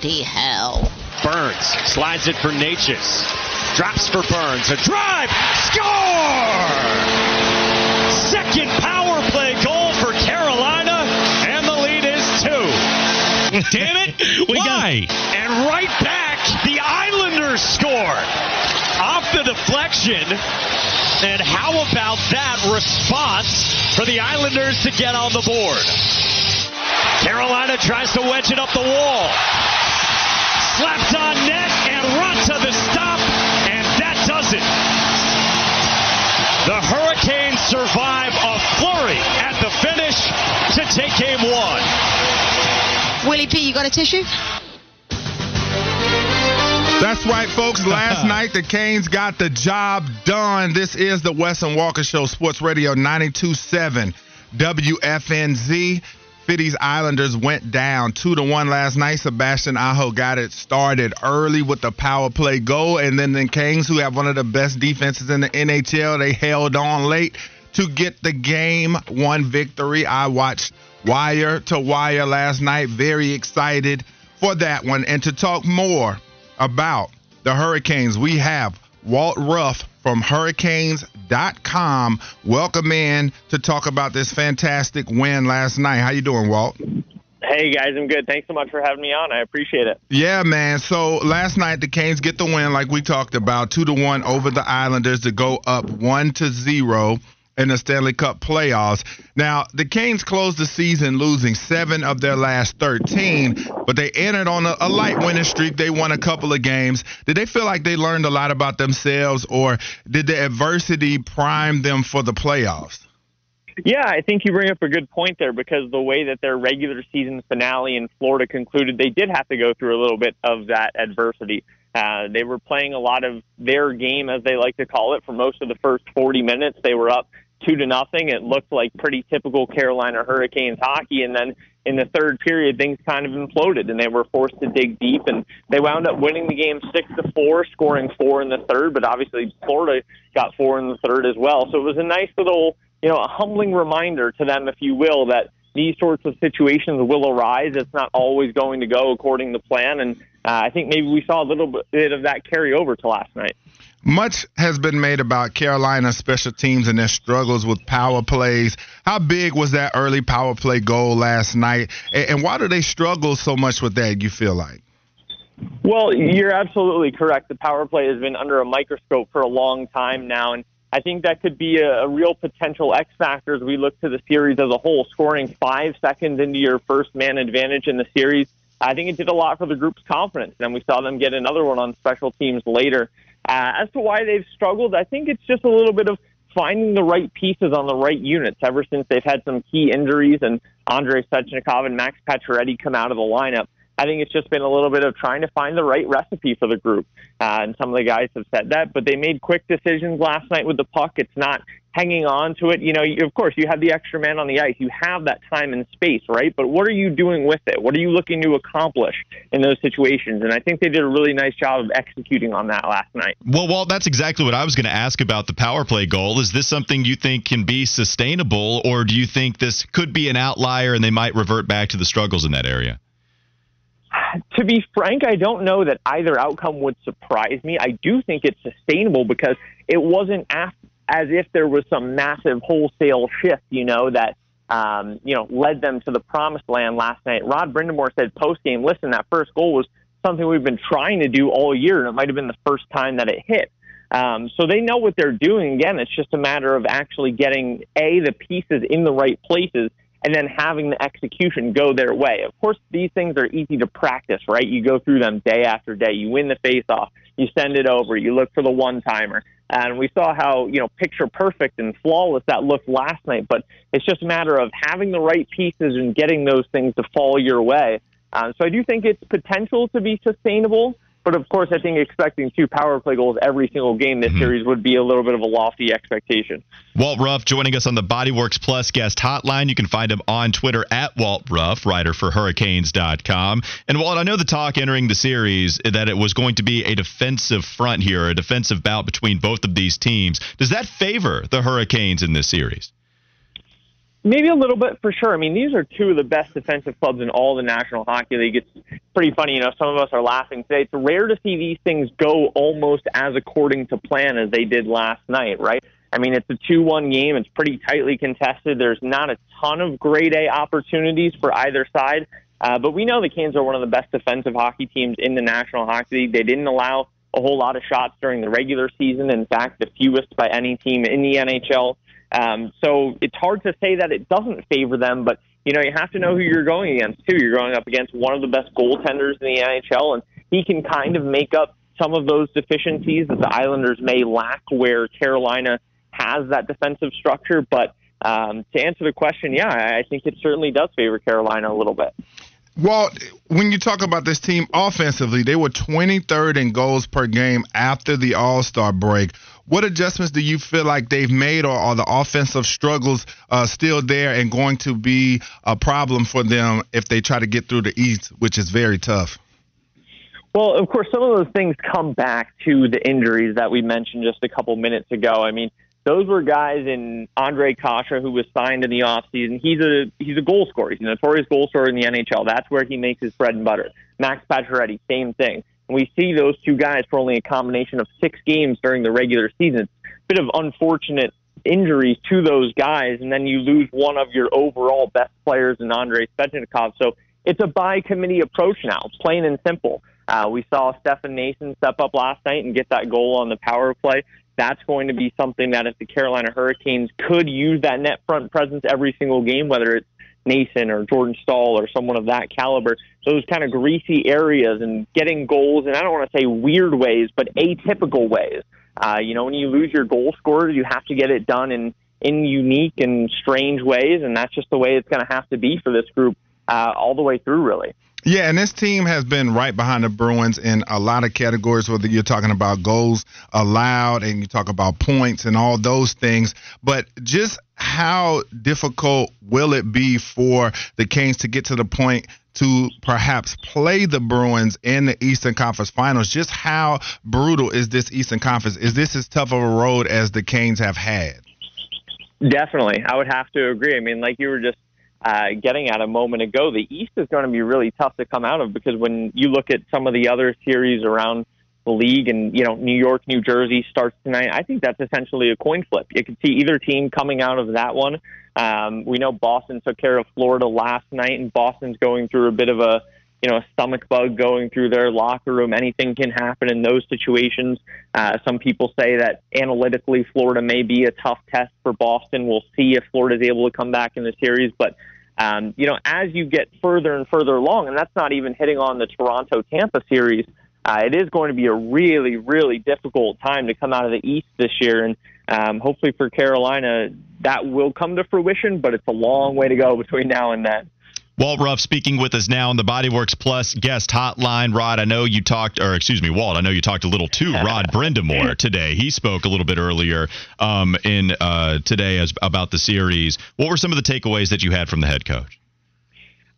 Bloody hell. Burns slides it for Necas. Drops for Burns. A drive. Score! Second power play goal for Carolina, and the lead is two. Damn it! Why? And right back, the Islanders score off the deflection. And how about that response for the Islanders to get on the board? Carolina tries to wedge it up the wall. Slapped on net and Raanta the stop, and that does it. The Hurricanes survive a flurry at the finish to take game one. Willie P, you got a tissue? That's right, folks. Last night, the Canes got the job done. This is the Wes and Walker Show, Sports Radio 92.7 WFNZ. Fitty's Islanders went down two to one last night. Sebastian Aho got it started early with the power play goal, and then the Kings, who have one of the best defenses in the NHL, they held on late to get the game one victory. I watched wire to wire last night. Very excited for that one, and to talk more about the Hurricanes, we have Walt Ruff from Hurricanes.com. Welcome in to talk about this fantastic win last night. How you doing, Walt? Hey guys, I'm good. Thanks so much for having me on. I appreciate it. Yeah, man. So last night the Canes get the win, like we talked about, two to one over the Islanders to go up one to zero in the Stanley Cup playoffs. Now, the Canes closed the season losing seven of their last 13, but they entered on a, a, light winning streak. They won a couple of games. Did they feel like they learned a lot about themselves, or did the adversity prime them for the playoffs? Yeah, I think you bring up a good point there because the way that their regular season finale in Florida concluded, they did have to go through a little bit of that adversity. Uh, they were playing a lot of their game, as they like to call it, for most of the first 40 minutes. They were up two to nothing. It looked like pretty typical Carolina Hurricanes hockey, and then in the third period, things kind of imploded, and they were forced to dig deep, and they wound up winning the game six to four, scoring four in the third. But obviously, Florida got four in the third as well. So it was a nice little, you know, a humbling reminder to them, if you will, that these sorts of situations will arise. It's not always going to go according to plan, and uh, I think maybe we saw a little bit of that carry over to last night. Much has been made about Carolina's special teams and their struggles with power plays. How big was that early power play goal last night? And why do they struggle so much with that, you feel like? Well, you're absolutely correct. The power play has been under a microscope for a long time now. And I think that could be a, a real potential X factor as we look to the series as a whole. Scoring five seconds into your first man advantage in the series, I think it did a lot for the group's confidence. And we saw them get another one on special teams later. Uh, as to why they've struggled, I think it's just a little bit of finding the right pieces on the right units ever since they've had some key injuries and Andrei Svechnikov and Max Pacioretty come out of the lineup. I think it's just been a little bit of trying to find the right recipe for the group. Uh, and some of the guys have said that, but they made quick decisions last night with the puck. It's not hanging on to it. You know, you, of course, you have the extra man on the ice. You have that time and space, right? But what are you doing with it? What are you looking to accomplish in those situations? And I think they did a really nice job of executing on that last night. Well, Walt, that's exactly what I was going to ask about the power play goal. Is this something you think can be sustainable, or do you think this could be an outlier and they might revert back to the struggles in that area? to be frank, I don't know that either outcome would surprise me. I do think it's sustainable because it wasn't as, as if there was some massive wholesale shift, you know, that um, you know led them to the promised land last night. Rod Brind'Amour said post game, "Listen, that first goal was something we've been trying to do all year, and it might have been the first time that it hit." Um, so they know what they're doing. Again, it's just a matter of actually getting a the pieces in the right places and then having the execution go their way. Of course, these things are easy to practice, right? You go through them day after day. You win the face-off. You send it over. You look for the one-timer. And we saw how, you know, picture perfect and flawless that looked last night. But it's just a matter of having the right pieces and getting those things to fall your way. Uh, so I do think it's potential to be sustainable. But of course, I think expecting two power play goals every single game this mm-hmm. series would be a little bit of a lofty expectation. Walt Ruff joining us on the Bodyworks Plus guest hotline. You can find him on Twitter at Walt Ruff, writer for Hurricanes.com. And Walt, I know the talk entering the series that it was going to be a defensive front here, a defensive bout between both of these teams. Does that favor the Hurricanes in this series? Maybe a little bit for sure. I mean, these are two of the best defensive clubs in all the National Hockey League. It's pretty funny, you know, some of us are laughing today. It's rare to see these things go almost as according to plan as they did last night, right? I mean, it's a 2 1 game. It's pretty tightly contested. There's not a ton of grade A opportunities for either side. Uh, but we know the Canes are one of the best defensive hockey teams in the National Hockey League. They didn't allow a whole lot of shots during the regular season. In fact, the fewest by any team in the NHL. Um, so it's hard to say that it doesn't favor them, but you know you have to know who you're going against too. You're going up against one of the best goaltenders in the NHL, and he can kind of make up some of those deficiencies that the Islanders may lack, where Carolina has that defensive structure. But um, to answer the question, yeah, I think it certainly does favor Carolina a little bit. Well, when you talk about this team offensively, they were 23rd in goals per game after the All Star break. What adjustments do you feel like they've made, or are the offensive struggles uh, still there and going to be a problem for them if they try to get through the East, which is very tough? Well, of course, some of those things come back to the injuries that we mentioned just a couple minutes ago. I mean, those were guys in Ondrej Kase, who was signed in the offseason. He's a he's a goal scorer. He's a notorious goal scorer in the NHL. That's where he makes his bread and butter. Max Pacioretty, same thing. And we see those two guys for only a combination of six games during the regular season. Bit of unfortunate injuries to those guys, and then you lose one of your overall best players in Andrei Svechnikov. So it's a by committee approach now, plain and simple. Uh, we saw Stefan Noesen step up last night and get that goal on the power play. That's going to be something that if the Carolina Hurricanes could use that net front presence every single game, whether it's Noesen or Jordan Staal or someone of that caliber, So those kind of greasy areas and getting goals, and I don't want to say weird ways, but atypical ways. Uh, you know, when you lose your goal scorer, you have to get it done in in unique and strange ways, and that's just the way it's going to have to be for this group uh, all the way through, really. Yeah, and this team has been right behind the Bruins in a lot of categories, whether you're talking about goals allowed and you talk about points and all those things. But just how difficult will it be for the Canes to get to the point to perhaps play the Bruins in the Eastern Conference Finals? Just how brutal is this Eastern Conference? Is this as tough of a road as the Canes have had? Definitely. I would have to agree. I mean, like you were just uh, getting at a moment ago, the East is going to be really tough to come out of because when you look at some of the other series around the league and, you know, New York, New Jersey starts tonight, I think that's essentially a coin flip. You can see either team coming out of that one. Um, we know Boston took care of Florida last night, and Boston's going through a bit of a you know, a stomach bug going through their locker room. Anything can happen in those situations. Uh, some people say that analytically, Florida may be a tough test for Boston. We'll see if Florida is able to come back in the series. But, um, you know, as you get further and further along, and that's not even hitting on the Toronto Tampa series, uh, it is going to be a really, really difficult time to come out of the East this year. And um, hopefully for Carolina, that will come to fruition, but it's a long way to go between now and then. Walt Ruff speaking with us now on the Bodyworks Plus guest hotline. Rod, I know you talked, or excuse me, Walt, I know you talked a little to Rod Brind'Amour today. He spoke a little bit earlier um, in uh, today as, about the series. What were some of the takeaways that you had from the head coach?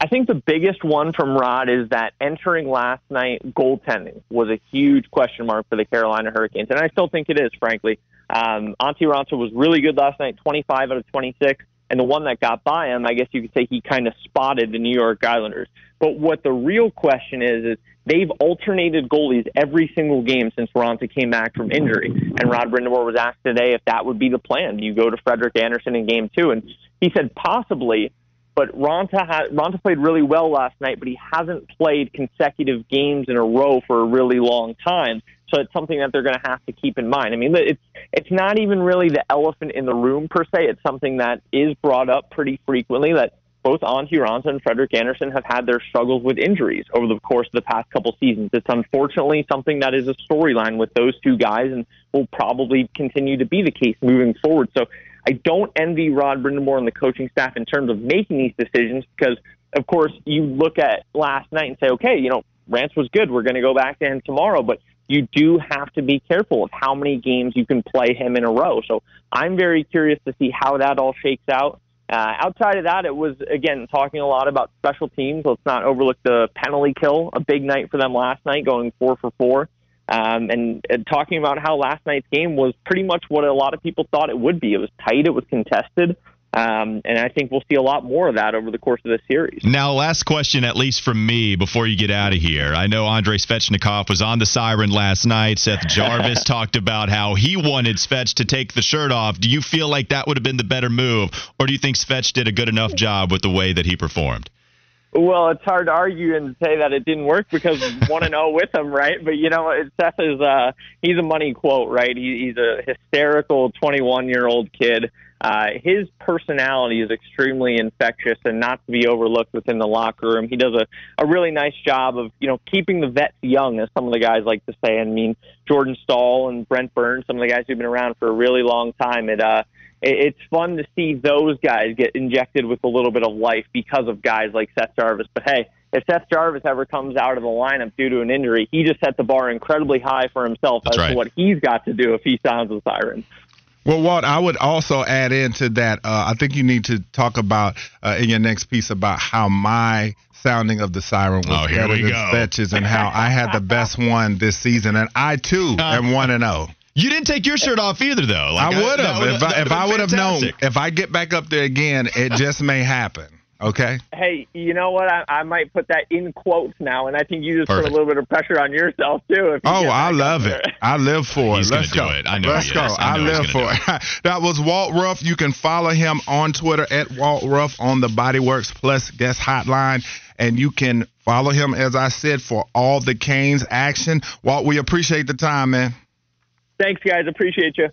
I think the biggest one from Rod is that entering last night, goaltending was a huge question mark for the Carolina Hurricanes, and I still think it is, frankly. Um, Antti Raanta was really good last night, 25 out of 26. And the one that got by him, I guess you could say he kind of spotted the New York Islanders. But what the real question is, is they've alternated goalies every single game since Raanta came back from injury. And Rod Brind'Amour was asked today if that would be the plan. You go to Frederik Andersen in game two. And he said possibly, but Raanta, ha- Raanta played really well last night, but he hasn't played consecutive games in a row for a really long time. So it's something that they're going to have to keep in mind. I mean, it's it's not even really the elephant in the room per se. It's something that is brought up pretty frequently that both Antti Raanta and Frederik Andersen have had their struggles with injuries over the course of the past couple seasons. It's unfortunately something that is a storyline with those two guys and will probably continue to be the case moving forward. So I don't envy Rod Brind'Amour and the coaching staff in terms of making these decisions because of course, you look at last night and say, okay, you know, Rance was good. We're going to go back to him tomorrow, but you do have to be careful of how many games you can play him in a row. So I'm very curious to see how that all shakes out. Uh, outside of that, it was again talking a lot about special teams. Let's not overlook the penalty kill, a big night for them last night, going four for four, um, and, and talking about how last night's game was pretty much what a lot of people thought it would be. It was tight, it was contested. Um, and I think we'll see a lot more of that over the course of this series. Now, last question, at least from me, before you get out of here. I know Andrei Svechnikov was on the siren last night. Seth Jarvis talked about how he wanted Svech to take the shirt off. Do you feel like that would have been the better move, or do you think Svech did a good enough job with the way that he performed? Well, it's hard to argue and say that it didn't work because one and zero with him, right? But you know, Seth is uh, he's a money quote, right? He, he's a hysterical twenty one year old kid uh, his personality is extremely infectious and not to be overlooked within the locker room. He does a, a really nice job of, you know, keeping the vets young, as some of the guys like to say. I mean, Jordan Staal and Brent Burns, some of the guys who've been around for a really long time. It, uh, it, it's fun to see those guys get injected with a little bit of life because of guys like Seth Jarvis. But hey, if Seth Jarvis ever comes out of the lineup due to an injury, he just set the bar incredibly high for himself That's as right. to what he's got to do if he sounds a siren. Well, Walt, I would also add into that. Uh, I think you need to talk about uh, in your next piece about how my sounding of the siren was Oh, better than go. And how I had the best one this season, and I too am one and oh. zero. You didn't take your shirt off either, though. Like, I would have if I, if I would have known. If I get back up there again, it just may happen. Okay. Hey, you know what? I, I might put that in quotes now, and I think you just put a little bit of pressure on yourself too. If you Oh, I love it. there. I live for He's it. gonna Let's do go. it. I know Let's go. I I, know he's live gonna for it. that was Walt Ruff. You can follow him on Twitter at Walt Ruff on the Bodyworks Plus guest hotline. And you can follow him, as I said, for all the Canes action. Walt, we appreciate the time, man. Thanks, guys. Appreciate you.